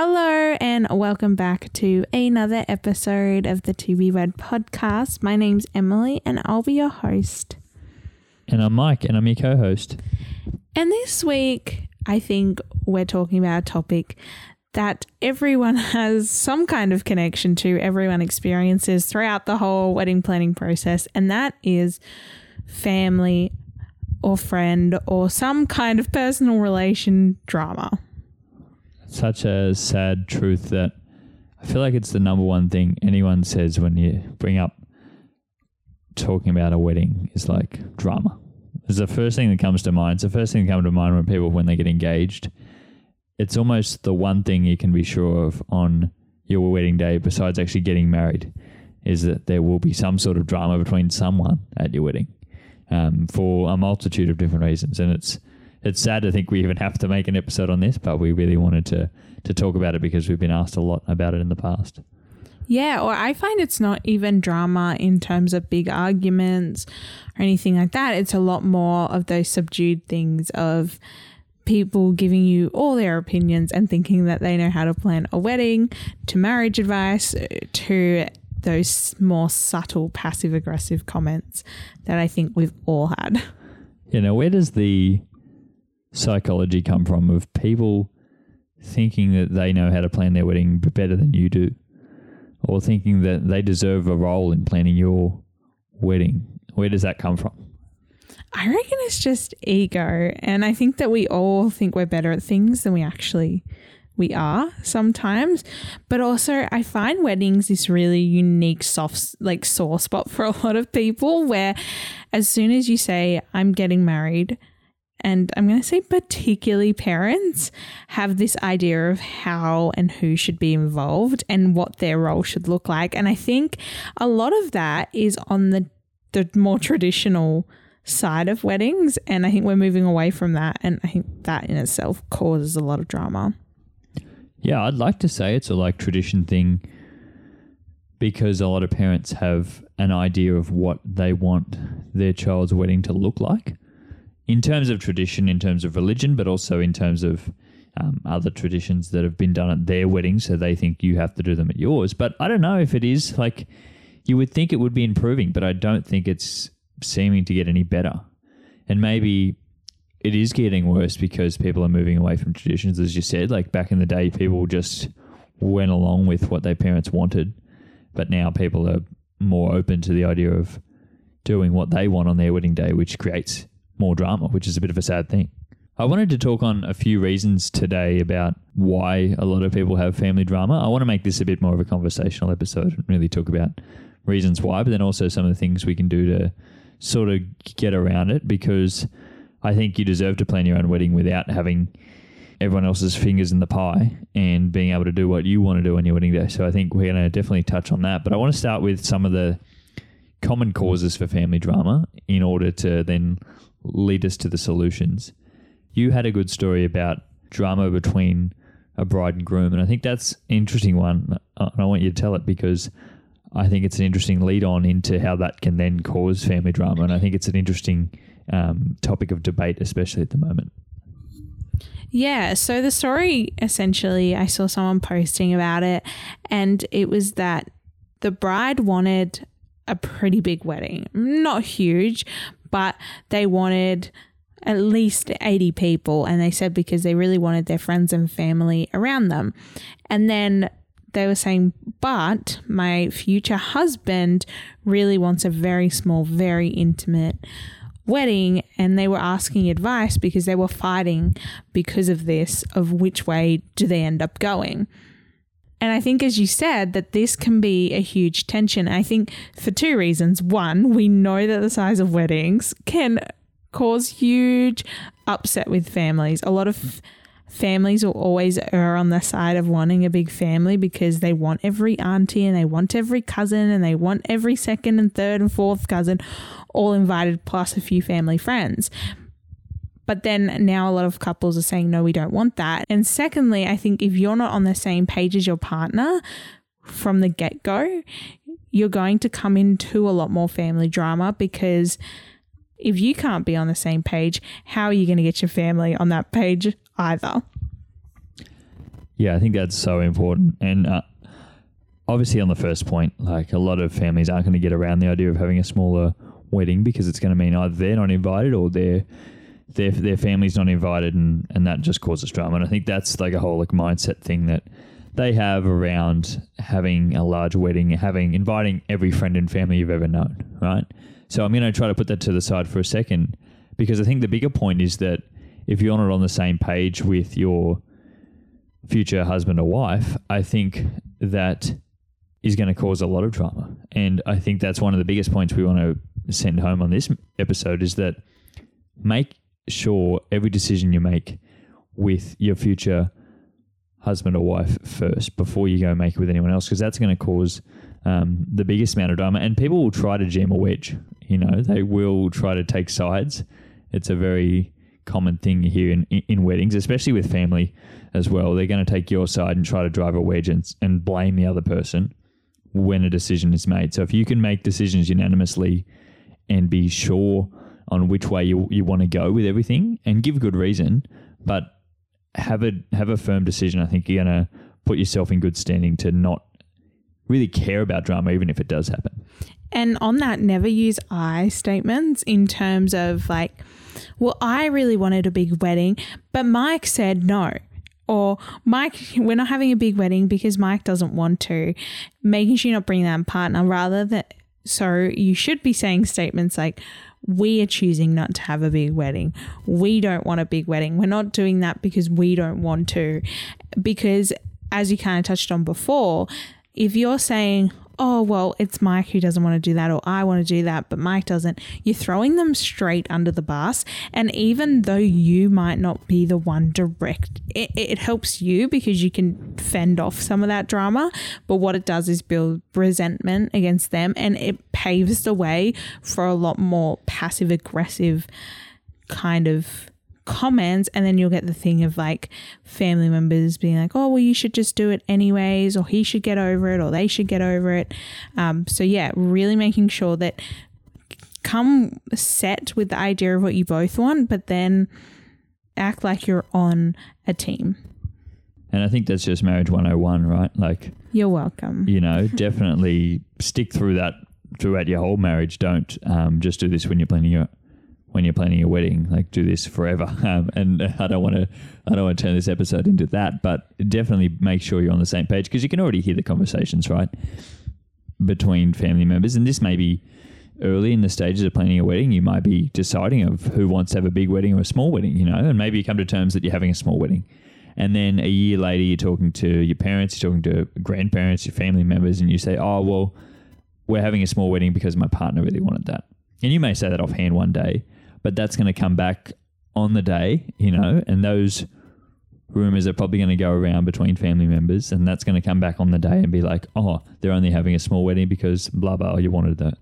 Hello, and welcome back to another episode of the To Be Wed podcast. My name's Emily, and I'll be your host. And I'm Mike, and I'm your co host. And this week, I think we're talking about a topic that everyone has some kind of connection to, everyone experiences throughout the whole wedding planning process, and that is family or friend or some kind of personal relation drama. Such a sad truth that I feel like it's the number one thing anyone says when you bring up talking about a wedding is like drama. It's the first thing that comes to mind. It's the first thing that comes to mind when people when they get engaged. It's almost the one thing you can be sure of on your wedding day, besides actually getting married, is that there will be some sort of drama between someone at your wedding, um, for a multitude of different reasons. And it's it's sad to think we even have to make an episode on this, but we really wanted to to talk about it because we've been asked a lot about it in the past. Yeah, or I find it's not even drama in terms of big arguments or anything like that. It's a lot more of those subdued things of people giving you all their opinions and thinking that they know how to plan a wedding, to marriage advice, to those more subtle passive aggressive comments that I think we've all had. You know, where does the psychology come from of people thinking that they know how to plan their wedding better than you do? or thinking that they deserve a role in planning your wedding? Where does that come from? I reckon it's just ego. And I think that we all think we're better at things than we actually we are sometimes. But also I find weddings this really unique soft like sore spot for a lot of people where as soon as you say I'm getting married, and I'm going to say particularly parents have this idea of how and who should be involved and what their role should look like. And I think a lot of that is on the the more traditional side of weddings and I think we're moving away from that and I think that in itself causes a lot of drama. Yeah, I'd like to say it's a like tradition thing because a lot of parents have an idea of what they want their child's wedding to look like in terms of tradition, in terms of religion, but also in terms of um, other traditions that have been done at their weddings, so they think you have to do them at yours. But I don't know if it is like you would think it would be improving, but I don't think it's seeming to get any better. And maybe it is getting worse because people are moving away from traditions, as you said. Like back in the day, people just went along with what their parents wanted, but now people are more open to the idea of doing what they want on their wedding day, which creates more drama, which is a bit of a sad thing. I wanted to talk on a few reasons today about why a lot of people have family drama. I want to make this a bit more of a conversational episode and really talk about reasons why, but then also some of the things we can do to sort of get around it because I think you deserve to plan your own wedding without having everyone else's fingers in the pie and being able to do what you want to do on your wedding day. So I think we're going to definitely touch on that. But I want to start with some of the common causes for family drama in order to then lead us to the solutions. You had a good story about drama between a bride and groom, and I think that's an interesting one. And I want you to tell it because I think it's an interesting lead on into how that can then cause family drama, and I think it's an interesting um, topic of debate, especially at the moment. Yeah, so the story essentially, I saw someone posting about it, and it was that the bride wanted a pretty big wedding. Not huge, but they wanted at least 80 people. And they said because they really wanted their friends and family around them. And then they were saying, but my future husband really wants a very small, very intimate wedding. And they were asking advice because they were fighting because of this, of which way do they end up going. And I think, as you said, that this can be a huge tension. I think for two reasons. One, we know that the size of weddings can cause huge upset with families. A lot of families will always err on the side of wanting a big family because they want every auntie and they want every cousin and they want every second and third and fourth cousin all invited plus a few family friends. But then now a lot of couples are saying, no, we don't want that. And secondly, I think if you're not on the same page as your partner from the get go, you're going to come into a lot more family drama because if you can't be on the same page, how are you going to get your family on that page either? Yeah, I think that's so important. And uh, obviously, on the first point, like a lot of families aren't going to get around the idea of having a smaller wedding because it's going to mean either they're not invited or their their their family's not invited, and and that just causes drama. And I think that's like a whole like mindset thing that they have around having a large wedding, having inviting every friend and family you've ever known, right? So I'm going to try to put that to the side for a second because I think the bigger point is that if you're not on the same page with your future husband or wife, I think that is going to cause a lot of drama. And I think that's one of the biggest points we want to send home on this episode is that make sure every decision you make with your future husband or wife first before you go make it with anyone else because that's going to cause um, the biggest amount of drama. And people will try to jam a wedge. You know, they will try to take sides. It's a very common thing here in, in weddings, especially with family as well. They're going to take your side and try to drive a wedge and, and blame the other person when a decision is made. So if you can make decisions unanimously and be sure on which way you, you want to go with everything and give a good reason, but have a have a firm decision. I think you're to put yourself in good standing to not really care about drama, even if it does happen. And on that, never use I statements in terms of like, well, I really wanted a big wedding, but Mike said no. Or Mike, we're not having a big wedding because Mike doesn't want to. Making sure you're not bringing that partner rather that. So you should be saying statements like, we are choosing not to have a big wedding. We don't want a big wedding. We're not doing that because we don't want to. Because, as you kind of touched on before, if you're saying, oh, well, it's Mike who doesn't want to do that, or I want to do that, but Mike doesn't, you're throwing them straight under the bus. And even though you might not be the one direct, it, it helps you because you can fend off some of that drama. But what it does is build resentment against them and it paves the way for a lot more passive aggressive kind of comments and then you'll get the thing of like family members being like oh well you should just do it anyways or he should get over it or they should get over it. Um, so yeah really making sure that come set with the idea of what you both want but then act like you're on a team. And i think that's just marriage 101 right? Like you're welcome. you know definitely stick through that throughout your whole marriage. Don't um, just do this when you're planning your when you're planning your wedding, like do this forever. Um, and I don't want to, I don't want to turn this episode into that, but definitely make sure you're on the same page because you can already hear the conversations, right, between family members. And this may be early in the stages of planning a wedding. You might be deciding of who wants to have a big wedding or a small wedding, you know, and maybe you come to terms that you're having a small wedding. And then a year later, you're talking to your parents, you're talking to grandparents, your family members, and you say, oh, well, we're having a small wedding because my partner really wanted that. And you may say that offhand one day, but that's going to come back on the day, you know, and those rumors are probably going to go around between family members, and that's going to come back on the day and be like, oh, they're only having a small wedding because blah blah. You wanted that.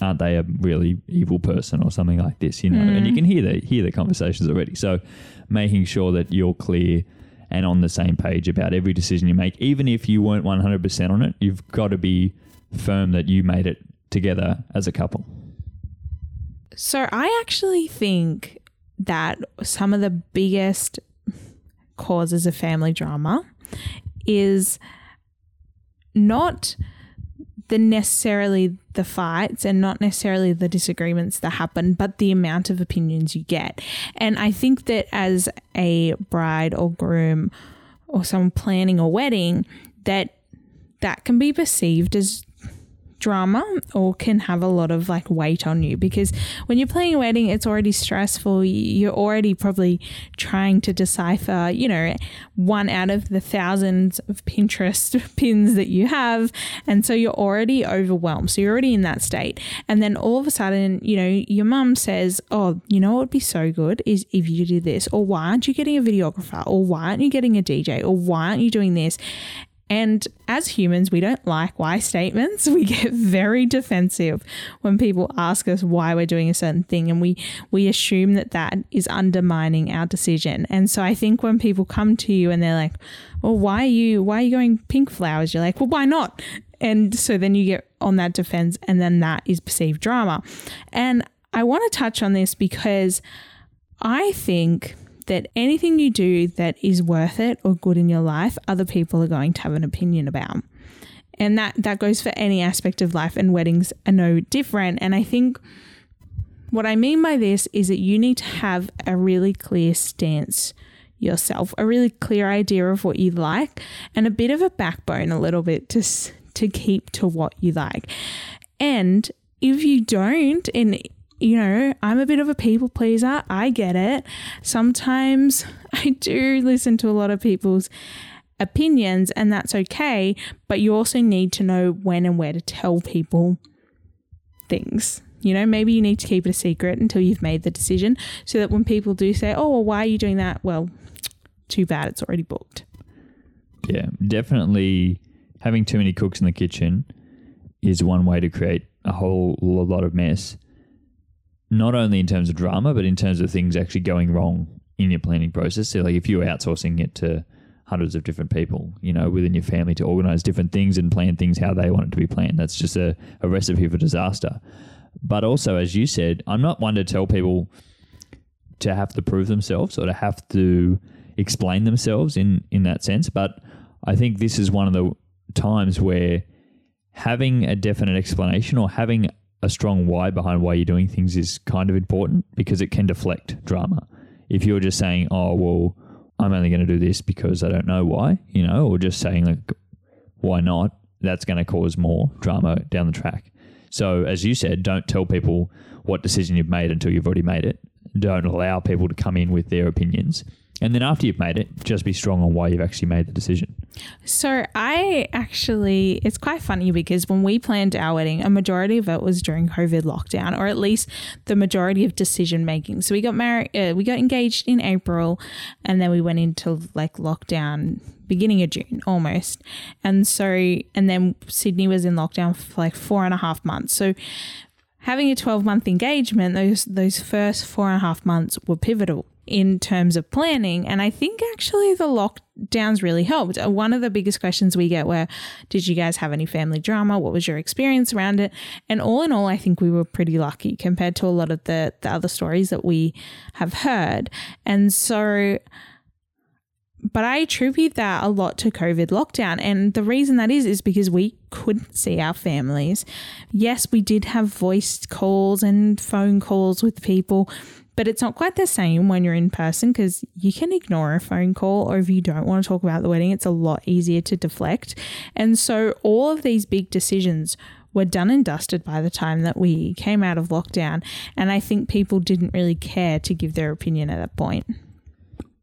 Aren't they a really evil person or something like this? You know, mm. and you mm. can hear the hear the conversations already. So, making sure that you're clear and on the same page about every decision you make, even if you weren't 100% on it, you've got to be firm that you made it together as a couple. So I actually think that some of the biggest causes of family drama is not the necessarily the fights and not necessarily the disagreements that happen, but the amount of opinions you get. And I think that as a bride or groom or someone planning a wedding, that that can be perceived as drama or can have a lot of like weight on you because when you're planning a wedding, it's already stressful. You're already probably trying to decipher, you know, one out of the thousands of Pinterest pins that you have. And so you're already overwhelmed. So you're already in that state. And then all of a sudden, you know, your mum says, Oh, you know what would be so good is if you do this, or why aren't you getting a videographer, or why aren't you getting a DJ, or why aren't you doing this? And as humans, we don't like why statements. We get very defensive when people ask us why we're doing a certain thing, and we we assume that that is undermining our decision. And so I think when people come to you and they're like, "Well, why are you why are you going pink flowers?" You're like, "Well, why not?" And so then you get on that defense, and then that is perceived drama. And I want to touch on this because I think that anything you do that is worth it or good in your life, other people are going to have an opinion about. And that, that goes for any aspect of life, and weddings are no different. And I think what I mean by this is that you need to have a really clear stance yourself, a really clear idea of what you like, and a bit of a backbone, a little bit to to keep to what you like. And if you don't, and you know, I'm a bit of a people pleaser. I get it. Sometimes I do listen to a lot of people's opinions, and that's okay. But you also need to know when and where to tell people things. You know, maybe you need to keep it a secret until you've made the decision so that when people do say, oh, well, why are you doing that? Well, too bad, it's already booked. Yeah, definitely having too many cooks in the kitchen is one way to create a whole lot of mess. Not only in terms of drama, but in terms of things actually going wrong in your planning process. So, like if you're outsourcing it to hundreds of different people, you know, within your family to organize different things and plan things how they want it to be planned, that's just a, a recipe for disaster. But also, as you said, I'm not one to tell people to have to prove themselves or to have to explain themselves in in that sense. But I think this is one of the times where having a definite explanation or having a strong why behind why you're doing things is kind of important because it can deflect drama. If you're just saying, "Oh, well, I'm only going to do this because I don't know why," you know, or just saying like, "Why not?" That's going to cause more drama down the track. So, as you said, don't tell people what decision you've made until you've already made it. Don't allow people to come in with their opinions. And then after you've made it, just be strong on why you've actually made the decision. So I actually, it's quite funny because when we planned our wedding, a majority of it was during COVID lockdown, or at least the majority of decision making. So we got married, uh, we got engaged in April, and then we went into like lockdown beginning of June almost. And so, and then Sydney was in lockdown for like four and a half months. So having a 12 month engagement, those those first four and a half months were pivotal in terms of planning. And I think actually the lockdowns really helped. Uh, one of the biggest questions we get were, did you guys have any family drama? What was your experience around it? And all in all, I think we were pretty lucky compared to a lot of the, the other stories that we have heard. And so but I attribute that a lot to COVID lockdown. And the reason that is, is because we couldn't see our families. Yes, we did have voice calls and phone calls with people, but it's not quite the same when you're in person because you can ignore a phone call, or if you don't want to talk about the wedding, it's a lot easier to deflect. And so all of these big decisions were done and dusted by the time that we came out of lockdown. And I think people didn't really care to give their opinion at that point.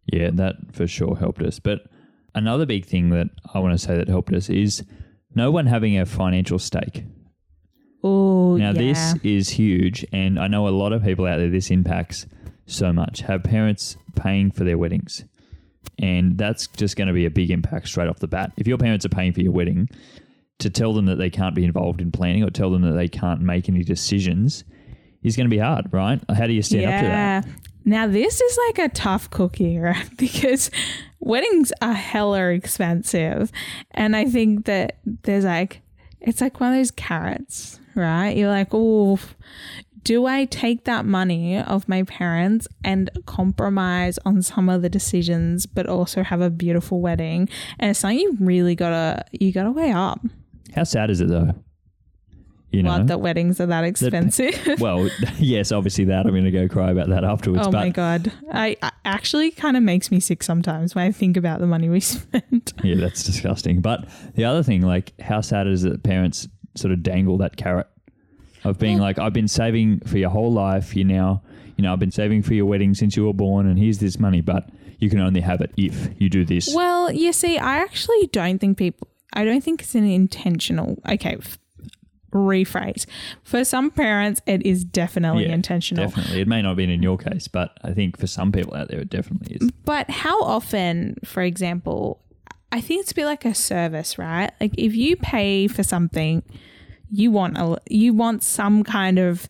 Yeah, that for sure helped us. But another big thing that I want to say that helped us is no one having a financial stake. Oh, Now, yeah. this is huge, and I know a lot of people out there this impacts so much. Have parents paying for their weddings, and that's just going to be a big impact straight off the bat. If your parents are paying for your wedding, to tell them that they can't be involved in planning or tell them that they can't make any decisions is going to be hard, right? How do you stand up to that? Now this is like a tough cookie, right? Because weddings are hella expensive. And I think that there's like it's like one of those carrots, right? You're like, oh, do I take that money of my parents and compromise on some of the decisions, but also have a beautiful wedding? And it's something you really gotta you gotta weigh up. How sad is it though? You know, What that weddings are that expensive. well, yes, obviously that. I'm going to go cry about that afterwards. Oh but my god! I, I actually kind of makes me sick sometimes when I think about the money we spent. yeah, that's disgusting. But the other thing, like, how sad is it that parents sort of dangle that carrot of being like, I've been saving for your whole life. You now, you know, I've been saving for your wedding since you were born, and here's this money, but you can only have it if you do this. Well, you see, I actually don't think people. I don't think it's an intentional. Okay, f- rephrase. For some parents, it is definitely Yeah, intentional. Definitely. It may not have been in your case, but I think for some people out there, it definitely is. But how often, for example, I think it's a bit like a service, right? Like if you pay for something, you want a you want some kind of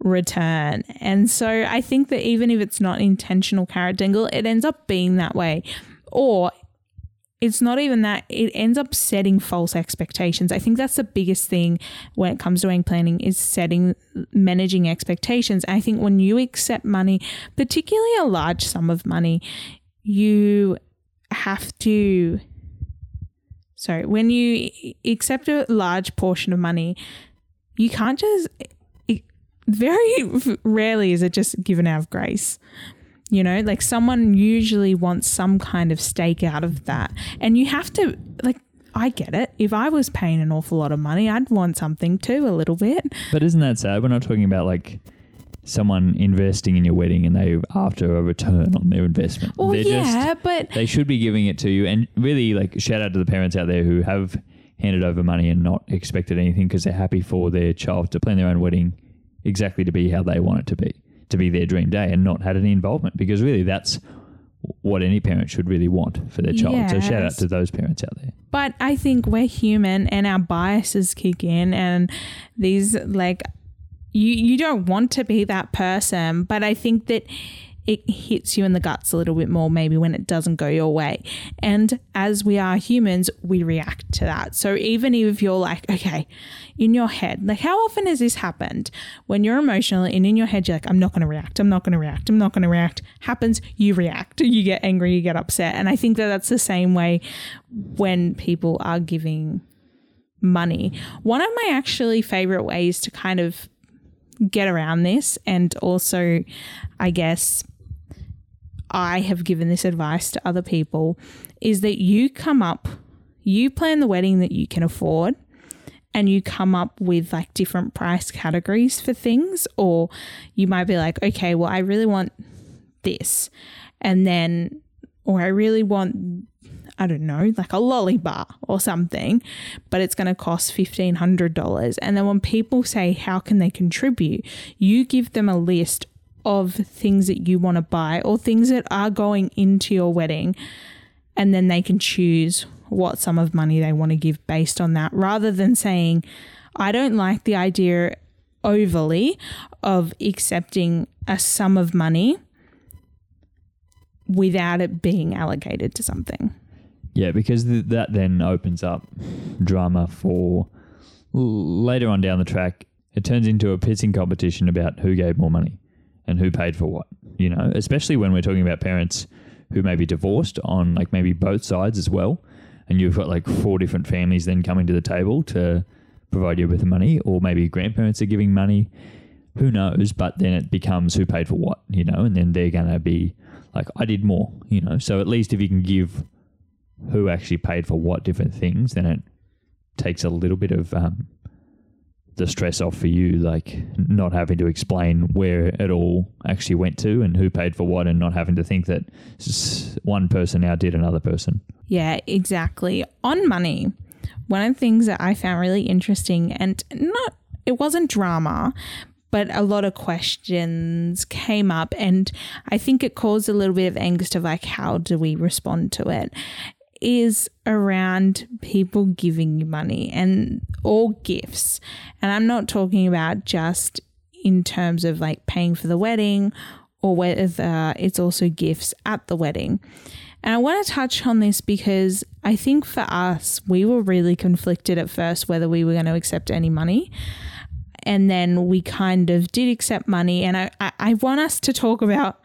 return. And so I think that even if it's not intentional carrot dingle, it ends up being that way. Or it's not even that it ends up setting false expectations i think that's the biggest thing when it comes to wedding planning is setting managing expectations i think when you accept money particularly a large sum of money you have to sorry when you accept a large portion of money you can't just very rarely is it just given out of grace you know, like someone usually wants some kind of stake out of that. And you have to, like, I get it. If I was paying an awful lot of money, I'd want something too, a little bit. But isn't that sad? We're not talking about like someone investing in your wedding and they after a return on their investment. Well, They're yeah, just, but they should be giving it to you. And really, like, shout out to the parents out there who have handed over money and not expected anything because they're happy for their child to plan their own wedding exactly to be how they want it to be to be their dream day and not had any involvement because really that's what any parent should really want for their child. So shout out to those parents out there. But I think we're human and our biases kick in and these like you you don't want to be that person, but I think that it hits you in the guts a little bit more maybe when it doesn't go your way. And as we are humans, we react to that. So even if you're like, okay, in your head, like how often has this happened when you're emotional and in your head you're like, I'm not going to react, I'm not going to react, I'm not going to react. Happens, you react, you get angry, you get upset. And I think that that's the same way when people are giving money. One of my actually favorite ways to kind of get around this. And also I guess I have given this advice to other people is that you come up, you plan the wedding that you can afford and you come up with like different price categories for things. Or you might be like okay well I really want this. And then or I really want I don't know, like a lolly bar or something, but it's going to cost $1,500. And then when people say, how can they contribute? You give them a list of things that you want to buy or things that are going into your wedding. And then they can choose what sum of money they want to give based on that rather than saying, I don't like the idea overly of accepting a sum of money without it being allocated to something. Yeah, because th- that then opens up drama for later on down the track. It turns into a pissing competition about who gave more money and who paid for what. You know, especially when we're talking about parents who may be divorced on like maybe both sides as well, and you've got like four different families then coming to the table to provide you with the money, or maybe grandparents are giving money. Who knows? But then it becomes who paid for what, you know, and then they're gonna be like, I did more, you know. So at least if you can give who actually paid for what different things, then it takes a little bit of um, the stress off for you, like not having to explain where it all actually went to and who paid for what, and not having to think that one person outdid another person. Yeah, exactly. On money, one of the things that I found really interesting and not it wasn't drama, but a lot of questions came up and I think it caused a little bit of angst of like how do we respond to it is around people giving you money and or gifts. And I'm not talking about just in terms of like paying for the wedding or whether it's also gifts at the wedding. And I want to touch on this because I think for us, we were really conflicted at first whether we were going to accept any money. And then we kind of did accept money. And I, I, I want us to talk about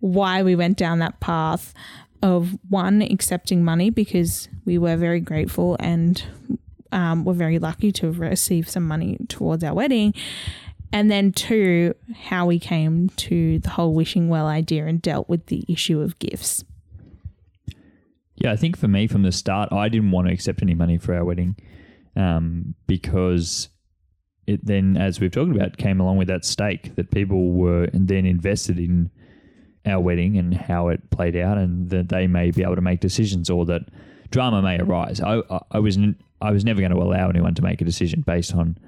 why we went down that path of one, accepting money because we were very grateful and um, we're very lucky to have received some money towards our wedding. And then two, how we came to the whole wishing well idea and dealt with the issue of gifts. Yeah, I think for me from the start, I didn't want to accept any money for our wedding um, because it then, as we've talked about, came along with that stake that people were then invested in our wedding and how it played out, and that they may be able to make decisions or that drama may arise. I, I, I was was never going to allow anyone to make a decision based on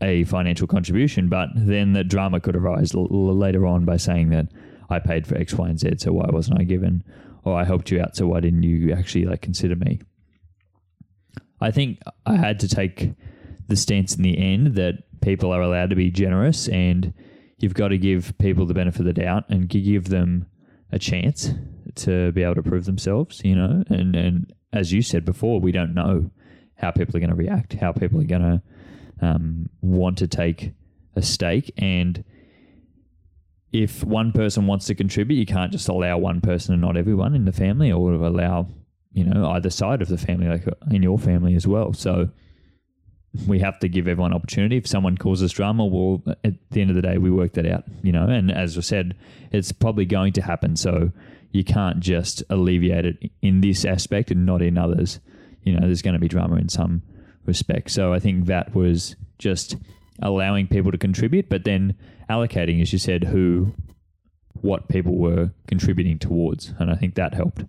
a financial contribution, but then the drama could arise l- later on by saying that I paid for X, Y, and Z, so why wasn't I given? Or I helped you out, so why didn't you actually like consider me? I think I had to take the stance in the end that people are allowed to be generous and you've got to give people the benefit of the doubt and give them a chance to be able to prove themselves, you know, and and as you said before, we don't know how people are going to react, how people are going to um, want to take a stake, and if one person wants to contribute, you can't just allow one person and not everyone in the family, or allow you know either side of the family, like in your family as well. So we have to give everyone opportunity. If someone causes drama, well, at the end of the day, we work that out, you know. And as I said, it's probably going to happen. So you can't just alleviate it in this aspect and not in others. You know, there's going to be drama in some respects. So I think that was just allowing people to contribute, but then allocating, as you said, who, what people were contributing towards. And I think that helped.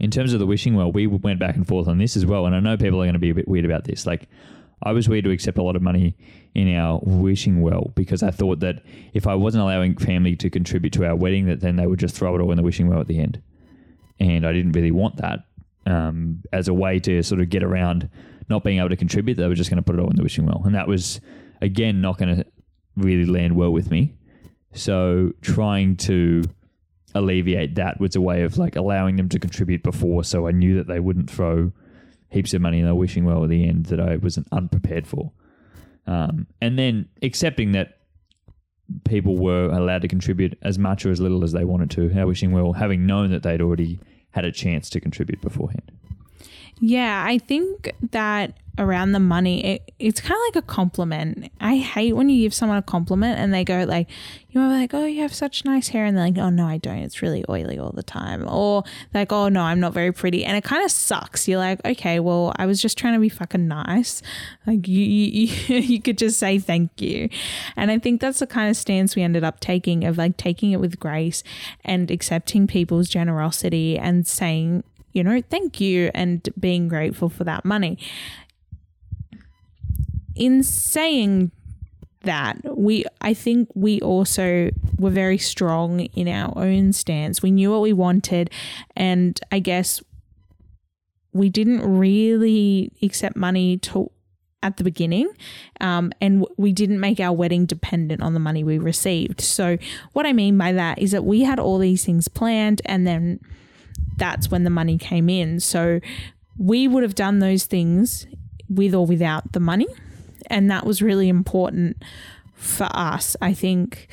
In terms of the wishing well, we went back and forth on this as well. And I know people are going to be a bit weird about this. Like, I was weird to accept a lot of money in our wishing well because I thought that if I wasn't allowing family to contribute to our wedding, that then they would just throw it all in the wishing well at the end. And I didn't really want that um, as a way to sort of get around not being able to contribute. They were just going to put it all in the wishing well, and that was again not going to really land well with me. So trying to alleviate that was a way of like allowing them to contribute before, so I knew that they wouldn't throw heaps of money in the wishing well at the end that I wasn't unprepared for. Um, and then accepting that people were allowed to contribute as much or as little as they wanted to, our wishing well, having known that they'd already had a chance to contribute beforehand. Yeah, I think that around the money, it, it's kind of like a compliment. I hate when you give someone a compliment and they go like, you know, like, oh, you have such nice hair, and they're like, oh no, I don't. It's really oily all the time, or like, oh no, I'm not very pretty, and it kind of sucks. You're like, okay, well, I was just trying to be fucking nice. Like you, you, you could just say thank you, and I think that's the kind of stance we ended up taking of like taking it with grace and accepting people's generosity and saying you know, thank you and being grateful for that money. In saying that, we I think we also were very strong in our own stance. We knew what we wanted and I guess we didn't really accept money to at the beginning, um, and we didn't make our wedding dependent on the money we received. So, what I mean by that is that we had all these things planned, and then that's when the money came in. So we would have done those things with or without the money. And that was really important for us, I think,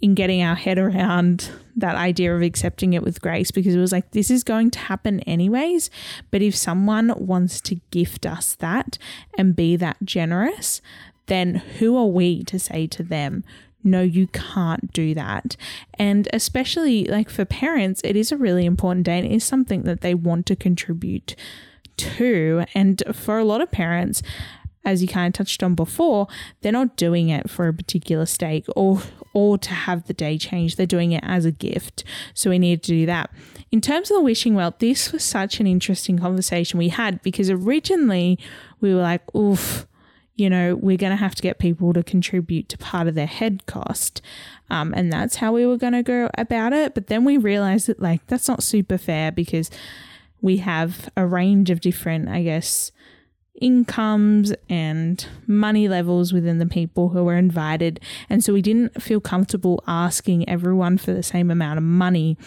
in getting our head around that idea of accepting it with grace because it was like, this is going to happen anyways. But if someone wants to gift us that and be that generous, then who are we to say to them, no, you can't do that. And especially like for parents, it is a really important day and it is something that they want to contribute to. And for a lot of parents, as you kind of touched on before, they're not doing it for a particular stake or or to have the day change. They're doing it as a gift. So we need to do that. In terms of the wishing well, this was such an interesting conversation we had because originally we were like, oof, you know, we're going to have to get people to contribute to part of their head cost. Um, and that's how we were going to go about it. But then we realized that, like, that's not super fair because we have a range of different, I guess, incomes and money levels within the people who were invited. And so we didn't feel comfortable asking everyone for the same amount of money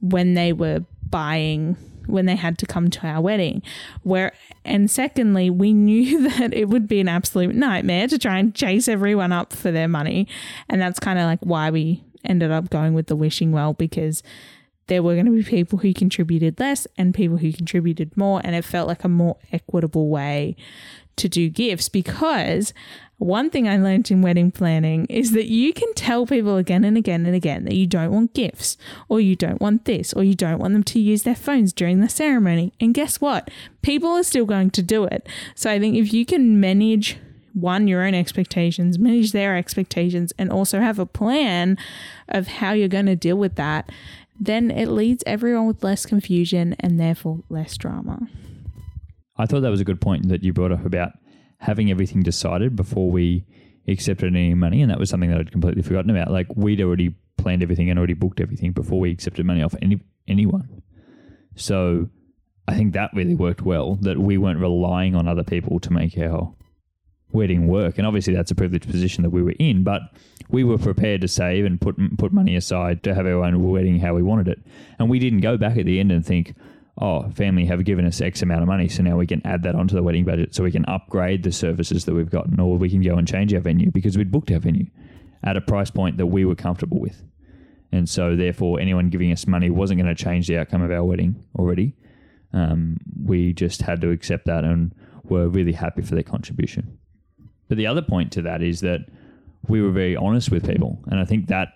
when they were buying when they had to come to our wedding. Where and secondly, we knew that it would be an absolute nightmare to try and chase everyone up for their money. And that's kind of like why we ended up going with the wishing well because there were going to be people who contributed less and people who contributed more and it felt like a more equitable way to do gifts because one thing I learned in wedding planning is that you can tell people again and again and again that you don't want gifts, or you don't want this, or you don't want them to use their phones during the ceremony. And guess what? People are still going to do it. So I think if you can manage one, your own expectations, manage their expectations, and also have a plan of how you're going to deal with that, then it leads everyone with less confusion and therefore less drama. I thought that was a good point that you brought up about having everything decided before we accepted any money, and that was something that I'd completely forgotten about. Like we'd already planned everything and already booked everything before we accepted money off any anyone. So I think that really worked well. That we weren't relying on other people to make our wedding work. And obviously, that's a privileged position that we were in, but we were prepared to save and put put money aside to have our own wedding how we wanted it. And we didn't go back at the end and think, oh, family have given us X amount of money, so now we can add that onto the wedding budget so we can upgrade the services that we've gotten, or we can go and change our venue because we'd booked our venue at a price point that we were comfortable with. And so, therefore, anyone giving us money wasn't going to change the outcome of our wedding already. Um, we just had to accept that and were really happy for their contribution. But the other point to that is that we were very honest with people. And I think that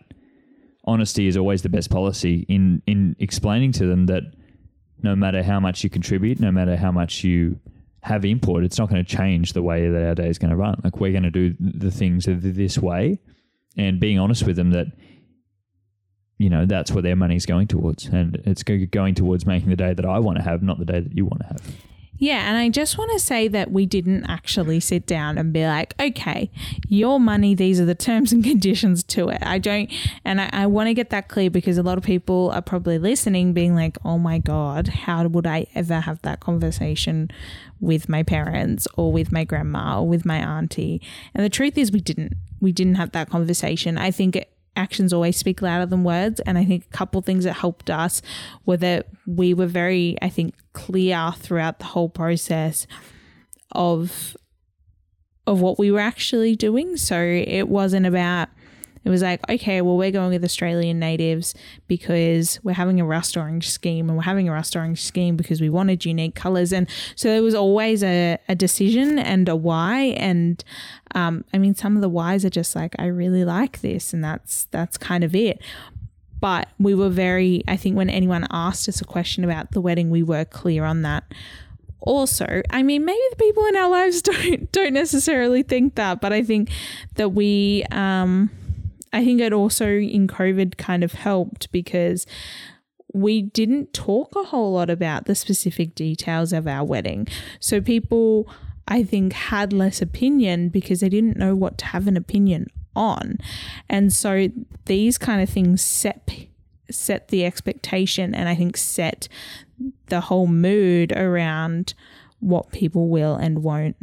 honesty is always the best policy in, in explaining to them that no matter how much you contribute, no matter how much you have input, it's not going to change the way that our day is going to run. Like we're going to do the things this way and being honest with them that you know that's what their money's going towards and it's going towards making the day that I want to have not the day that you want to have. Yeah, and I just want to say that we didn't actually sit down and be like, okay, your money, these are the terms and conditions to it. I don't, and I, I want to get that clear because a lot of people are probably listening, being like, oh my God, how would I ever have that conversation with my parents or with my grandma or with my auntie? And the truth is, we didn't. We didn't have that conversation. I think it, actions always speak louder than words. And I think a couple things that helped us were that we were very, I think, clear throughout the whole process of of what we were actually doing. So it wasn't about it was like, okay, well, we're going with Australian natives because we're having a rust orange scheme and we're having a rust orange scheme because we wanted unique colors. And so there was always a, a decision and a why. And um, I mean, some of the whys are just like, I really like this. And that's, that's kind of it. But we were very, I think when anyone asked us a question about the wedding, we were clear on that also i mean maybe the people in our lives don't don't necessarily think that but i think that we um I think it also in COVID kind of helped because we didn't talk a whole lot about the specific details of our wedding. So people, I think, had less opinion because they didn't know what to have an opinion on. And so these kind of things set set the expectation and I think set the whole mood around what people will and won't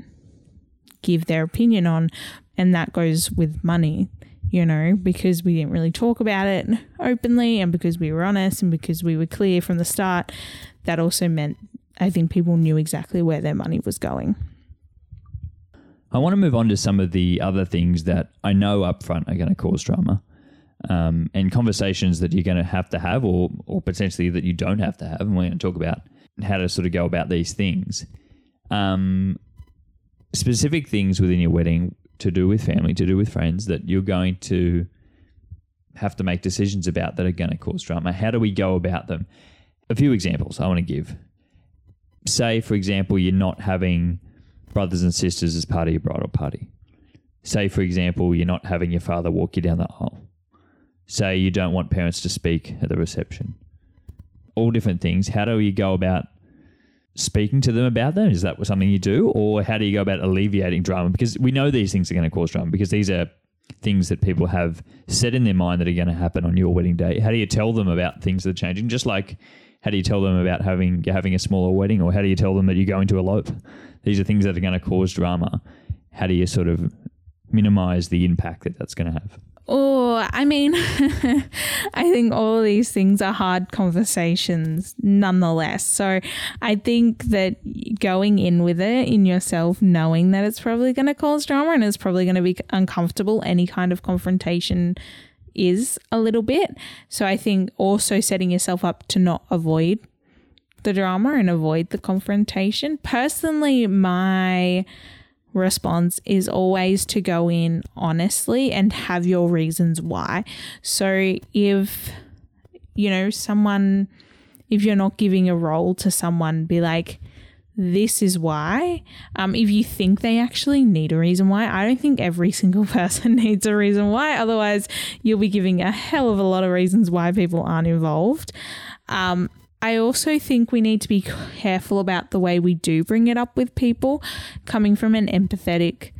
give their opinion on and that goes with money you know, because we didn't really talk about it openly and because we were honest and because we were clear from the start, that also meant I think people knew exactly where their money was going. I want to move on to some of the other things that I know upfront are going to cause drama. Um, and conversations that you're going to have to have, or or potentially that you don't have to have, and we're going to talk about how to sort of go about these things. Um, specific things within your wedding to do with family, to do with friends that you're going to have to make decisions about that are going to cause drama. How do we go about them? A few examples I want to give. Say, for example, you're not having brothers and sisters as part of your bridal party. Say, for example, you're not having your father walk you down the aisle. Say you don't want parents to speak at the reception. All different things. How do you go about speaking to them about them? Is that something you do? Or how do you go about alleviating drama? Because we know these things are going to cause drama because these are things that people have set in their mind that are going to happen on your wedding day. How do you tell them about things that are changing? Just like how do you tell them about having having a smaller wedding or how do you tell them that you're going to elope? These are things that are going to cause drama. How do you sort of minimize the impact that that's going to have? Oh, I mean, I think all these things are hard conversations nonetheless. So I think that going in with it in yourself, knowing that it's probably going to cause drama and it's probably going to be uncomfortable, any kind of confrontation is a little bit. So I think also setting yourself up to not avoid the drama and avoid the confrontation. Personally, my response is always to go in honestly and have your reasons why. So if, you know, someone, if you're not giving a role to someone, be like, this is why. Um, if you think they actually need a reason why, I don't think every single person needs a reason why. Otherwise, you'll be giving a hell of a lot of reasons why people aren't involved. Um, I also think we need to be careful about the way we do bring it up with people coming from an empathetic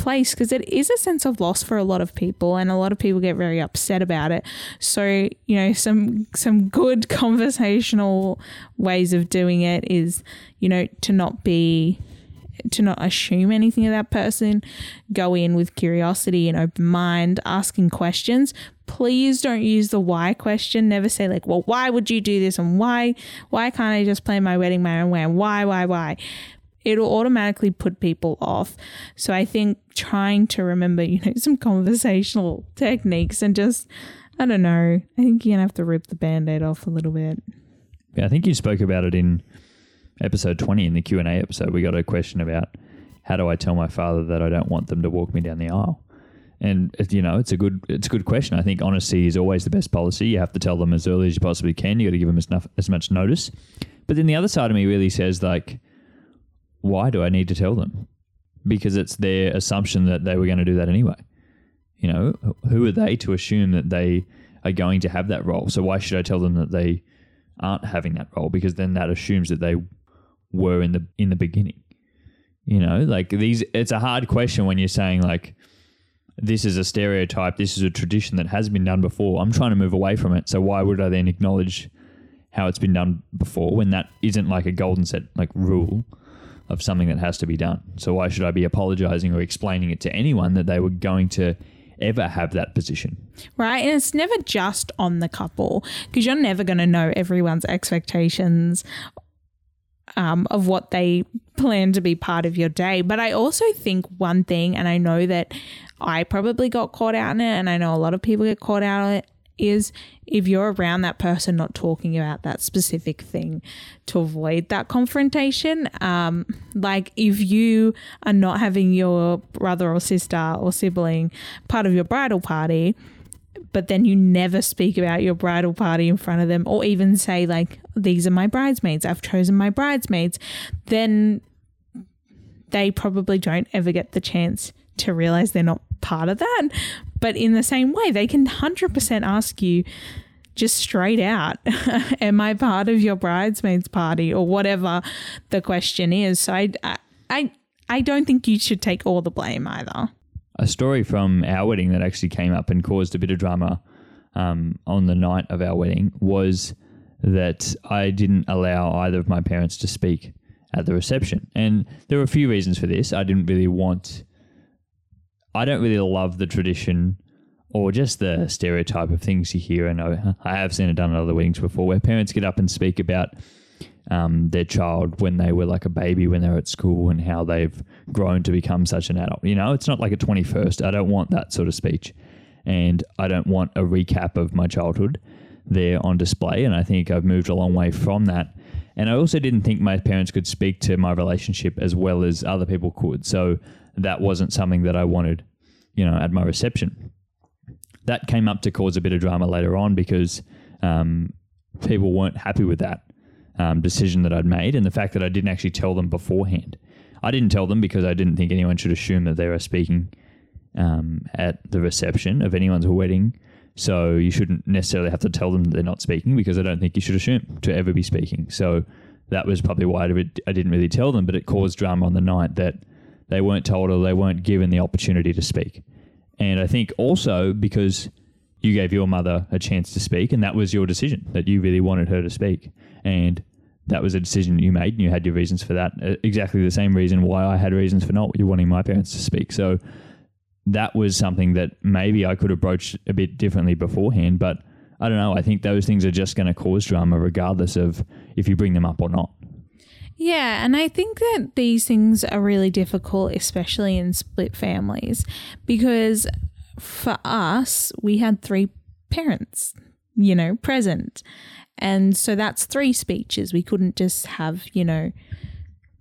place because it is a sense of loss for a lot of people and a lot of people get very upset about it. So, you know, some some good conversational ways of doing it is, you know, to not be to not assume anything of that person. Go in with curiosity and open mind, asking questions. Please don't use the why question. Never say like, well, why would you do this and why why can't I just plan my wedding my own way and why, why, why? It'll automatically put people off. So I think trying to remember, you know, some conversational techniques and just I don't know. I think you're gonna have to rip the band-aid off a little bit. Yeah, I think you spoke about it in episode 20 in the Q&A episode. We got a question about how do I tell my father that I don't want them to walk me down the aisle? And you know, it's a good it's a good question. I think honesty is always the best policy. You have to tell them as early as you possibly can. You got to give them as, enough, as much notice. But then the other side of me really says like, why do I need to tell them? Because it's their assumption that they were going to do that anyway. You know, who are they to assume that they are going to have that role? So why should I tell them that they aren't having that role? Because then that assumes that they were in the in the beginning. You know, like these. It's a hard question when you're saying like, this is a stereotype. This is a tradition that has been done before. I'm trying to move away from it. So why would I then acknowledge how it's been done before when that isn't like a golden set like rule? of something that has to be done. So why should I be apologizing or explaining it to anyone that they were going to ever have that position. Right. And it's never just on the couple because you're never going to know everyone's expectations um, of what they plan to be part of your day. But I also think one thing, and I know that I probably got caught out in it, and I know a lot of people get caught out in it, is if you're around that person not talking about that specific thing to avoid that confrontation. Um, like if you are not having your brother or sister or sibling part of your bridal party, but then you never speak about your bridal party in front of them or even say like these are my bridesmaids i've chosen my bridesmaids then they probably don't ever get the chance to realize they're not part of that but in the same way, they can 100% ask you just straight out, am I part of your bridesmaids party or whatever the question is? So I, I, I don't think you should take all the blame either. A story from our wedding that actually came up and caused a bit of drama um, on the night of our wedding was that I didn't allow either of my parents to speak at the reception. And there were a few reasons for this. I didn't really want I don't really love the tradition or just the stereotype of things you hear. And I, have seen it done at other weddings before where parents get up and speak about um, their child when they were like a baby when they were at school and how they've grown to become such an adult. You know, it's not like a 21st. I don't want that sort of speech. And I don't want a recap of my childhood there on display. And I think I've moved a long way from that. And I also didn't think my parents could speak to my relationship as well as other people could. So that wasn't something that I wanted, you know, at my reception. That came up to cause a bit of drama later on because um, people weren't happy with that um, decision that I'd made and the fact that I didn't actually tell them beforehand. I didn't tell them because I didn't think anyone should assume that they were speaking um, at the reception of anyone's wedding. So you shouldn't necessarily have to tell them that they're not speaking because I don't think you should assume to ever be speaking. So that was probably why I didn't really tell them, but it caused drama on the night that they weren't told or they weren't given the opportunity to speak. And I think also because you gave your mother a chance to speak, and that was your decision that you really wanted her to speak. And that was a decision you made, and you had your reasons for that. Uh, exactly the same reason why I had reasons for not wanting my parents to speak. So that was something that maybe I could have broached a bit differently beforehand. But I don't know. I think those things are just going to cause drama, regardless of if you bring them up or not. Yeah, and I think that these things are really difficult, especially in split families, because for us, we had three parents, you know, present. And so that's three speeches. We couldn't just have, you know,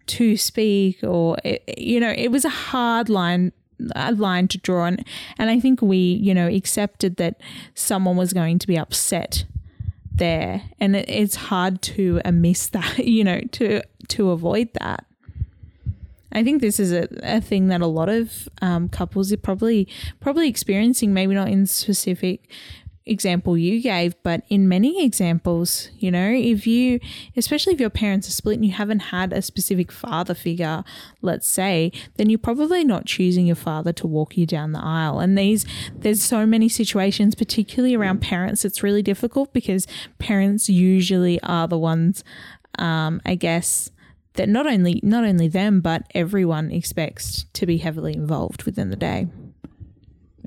two speak or, eh, eh, you know, it was a hard line a line to draw and and I think we you know accepted that someone was going to be upset there. And it, it's hard to miss that you know to to avoid that. I think this is a, a thing that a lot of um, couples are probably probably experiencing, maybe not in specific example you gave, but in many examples, you know, if you, especially if your parents are split and you haven't had a specific father figure, let's say, then you're probably not choosing your father to walk you down the aisle. And these, there's so many situations, particularly around parents, it's really difficult because parents usually are the ones, um, I guess, that not only not only them but everyone expects to be heavily involved within the day.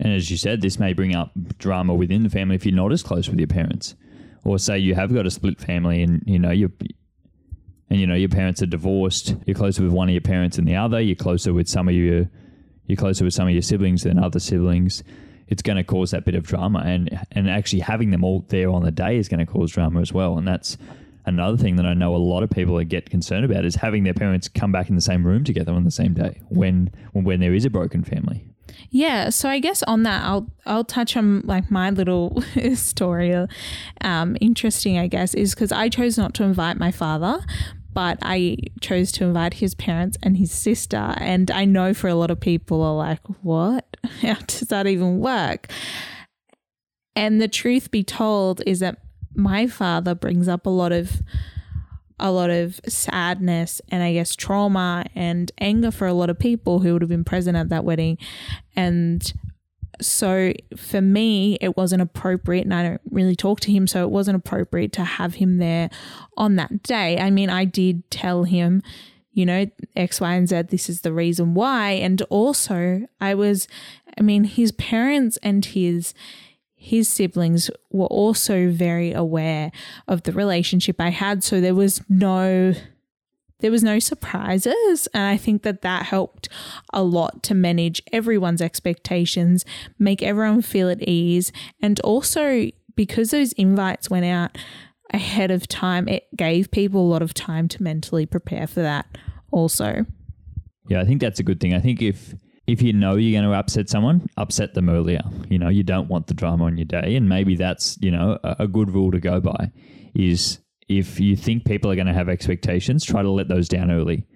And as you said, this may bring up drama within the family if you're not as close with your parents, or say you have got a split family and you know you and you know your parents are divorced. You're closer with one of your parents than the other. You're closer with some of your you're closer with some of your siblings than other siblings. It's going to cause that bit of drama, and and actually having them all there on the day is going to cause drama as well. And that's another thing that I know a lot of people get concerned about is having their parents come back in the same room together on the same day when when there is a broken family. Yeah, so I guess on that, I'll I'll touch on like my little story. Um, interesting, I guess, is because I chose not to invite my father, but I chose to invite his parents and his sister. And I know for a lot of people are like, what? How does that even work? And the truth be told is that my father brings up a lot of a lot of sadness and I guess trauma and anger for a lot of people who would have been present at that wedding. And so for me, it wasn't appropriate, and I don't really talk to him, so it wasn't appropriate to have him there on that day. I mean, I did tell him, you know, X, Y, and Z, this is the reason why. And also, I was, I mean, his parents and his his siblings were also very aware of the relationship I had. So there was no there was no surprises. And i think that that helped a lot to manage everyone's expectations make everyone feel at ease. And also because those invites went out ahead of time it gave people a lot of time to mentally prepare for that also. Yeah i think that's a good thing. I think if if you know you're going to upset someone, upset them earlier. You know, you don't want the drama on your day. And maybe that's, you know, a, a good rule to go by is if you think people are going to have expectations, try to let those down early.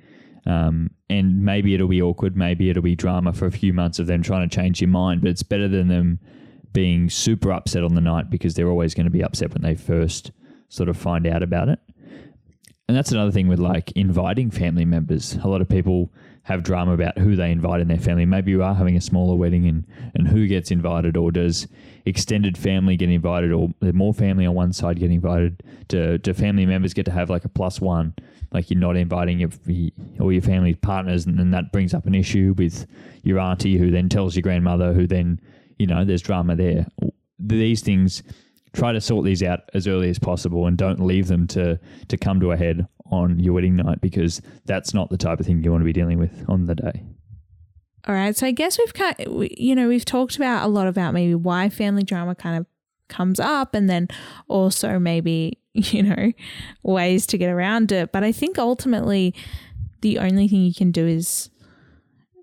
Um, and maybe it'll be awkward. Maybe it'll be drama for a few months of them trying to change your mind. But it's better than them being super upset on the night because they're always going to be upset when they first sort of find out about it. And that's another thing with like inviting family members. A lot of people have drama about who they invite in their family. Maybe you are having a smaller wedding and, and who gets invited, or does extended family get invited, or more family on one side get invited? Do, do family members get to have like a plus one? Like you're not inviting your, all your family partners, and then that brings up an issue with your auntie, who then tells your grandmother, who then, you know, there's drama there. These things try to sort these out as early as possible and don't leave them to to come to a head on your wedding night because that's not the type of thing you want to be dealing with on the day. All right, so I guess we've kind you know we've talked about a lot about maybe why family drama kind of comes up and then also maybe you know ways to get around it but I think ultimately the only thing you can do is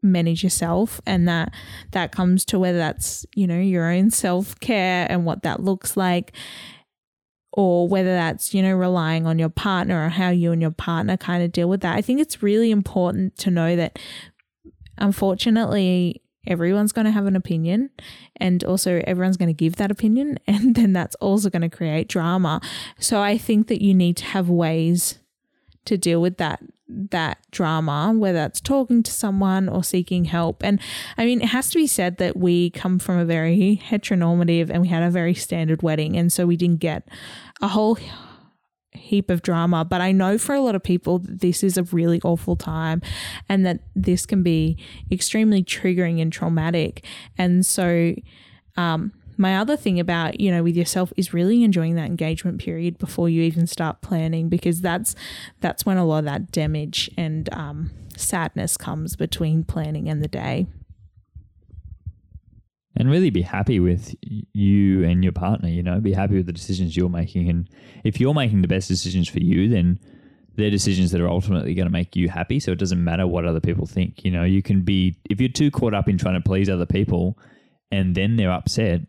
manage yourself and that that comes to whether that's you know your own self-care and what that looks like or whether that's you know relying on your partner or how you and your partner kind of deal with that. I think it's really important to know that unfortunately everyone's going to have an opinion and also everyone's going to give that opinion and then that's also going to create drama. So i think that you need to have ways to deal with that that drama, whether that's talking to someone or seeking help. And I mean, it has to be said that we come from a very heteronormative and we had a very standard wedding. And so we didn't get a whole heap of drama. But I know for a lot of people, this is a really awful time and that this can be extremely triggering and traumatic. And so, um, my other thing about you know with yourself is really enjoying that engagement period before you even start planning because that's that's when a lot of that damage and um, sadness comes between planning and the day. And really be happy with you and your partner you know? Be happy with the decisions you're making and if you're making the best decisions for you then they're decisions that are ultimately going to make you happy so it doesn't matter what other people think you know? You can be if you're too caught up in trying to please other people and then they're upset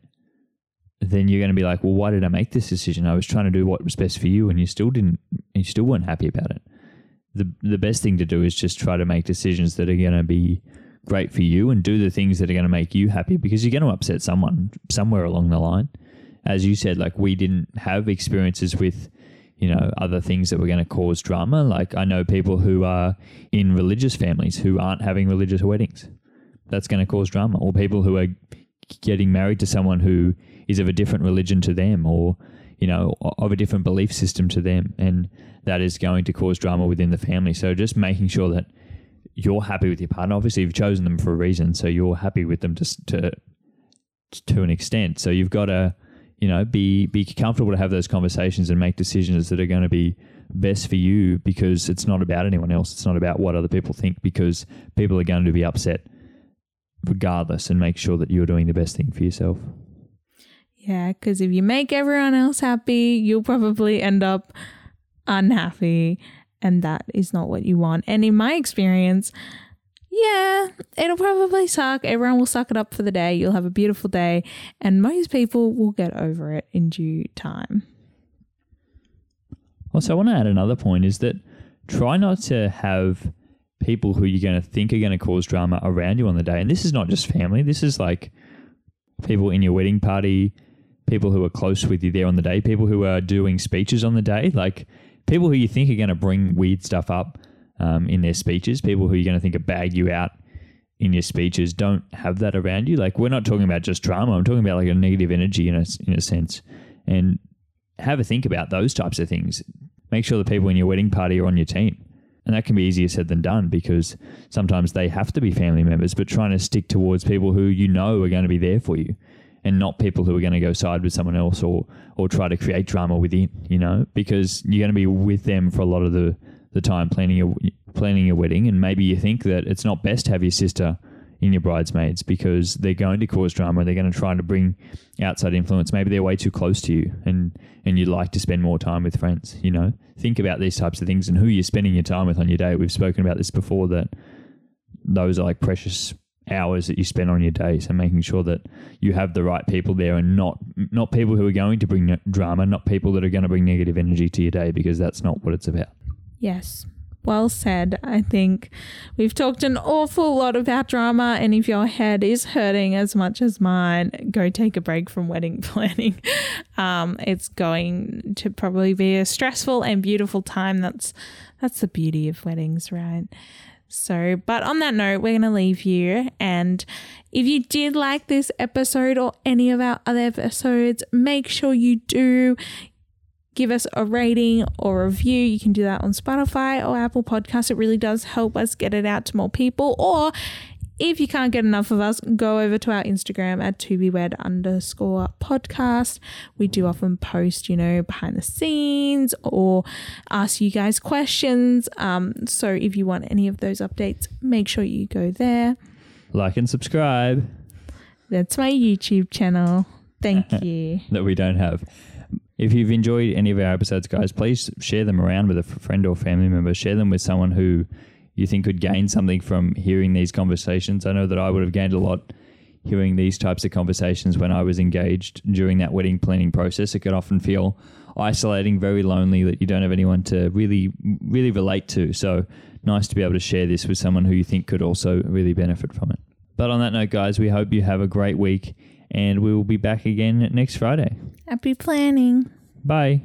then you're going to be like, well, why did I make this decision? I was trying to do what was best for you, and you still didn't. You still weren't happy about it. the The best thing to do is just try to make decisions that are going to be great for you, and do the things that are going to make you happy, because you're going to upset someone somewhere along the line. As you said, like we didn't have experiences with, you know, other things that were going to cause drama. Like I know people who are in religious families who aren't having religious weddings. That's going to cause drama, or people who are getting married to someone who is of a different religion to them or you know, of a different belief system to them, and that is going to cause drama within the family. So just making sure that you're happy with your partner. Obviously, you've chosen them for a reason, so you're happy with them just to to an extent. So you've got to, you know, be be comfortable to have those conversations and make decisions that are going to be best for you because it's not about anyone else. It's not about what other people think because people are going to be upset regardless and make sure that you're doing the best thing for yourself. Yeah, because if you make everyone else happy, you'll probably end up unhappy. And that is not what you want. And in my experience, yeah, it'll probably suck. Everyone will suck it up for the day. You'll have a beautiful day. And most people will get over it in due time. Also, I want to add another point is that try not to have people who you're going to think are going to cause drama around you on the day. And this is not just family, this is like people in your wedding party, people who are close with you there on the day, people who are doing speeches on the day, like people who you think are going to bring weird stuff up um, in their speeches, people who you're going to think are bag you out in your speeches. Don't have that around you. Like we're not talking about just drama. I'm talking about like a negative energy in a in a sense, and have a think about those types of things. Make sure the people in your wedding party are on your team. And that can be easier said than done because sometimes they have to be family members, but trying to stick towards people who you know are going to be there for you and not people who are going to go side with someone else or or try to create drama within, you know, because you're going to be with them for a lot of the, the time planning your planning your wedding and maybe you think that it's not best to have your sister in your bridesmaids because they're going to cause drama. They're going to try to bring outside influence. Maybe they're way too close to you, and and you'd like to spend more time with friends. You know, think about these types of things and who you're spending your time with on your day. We've spoken about this before that those are like precious hours that you spend on your day. So making sure that you have the right people there and not not people who are going to bring drama, not people that are going to bring negative energy to your day because that's not what it's about. Yes. Well said. I think we've talked an awful lot about drama, and if your head is hurting as much as mine, go take a break from wedding planning. Um, it's going to probably be a stressful and beautiful time. That's that's the beauty of weddings, right? So, but on that note, we're going to leave you. And if you did like this episode or any of our other episodes, make sure you do give us a rating or review. You can do that on Spotify or Apple Podcasts. It really does help us get it out to more people. Or if you can't get enough of us, go over to our Instagram at to be wed underscore podcast. We do often post, you know, behind the scenes or ask you guys questions. Um, so if you want any of those updates, make sure you go there. Like and subscribe. That's my YouTube channel. Thank you. that we don't have. If you've enjoyed any of our episodes, guys, please share them around with a friend or family member. Share them with someone who you think could gain something from hearing these conversations. I know that I would have gained a lot hearing these types of conversations when I was engaged during that wedding planning process. It could often feel isolating, very lonely, that you don't have anyone to really, really relate to. So nice to be able to share this with someone who you think could also really benefit from it. But on that note, guys, we hope you have a great week and we will be back again next Friday. Happy planning. Bye.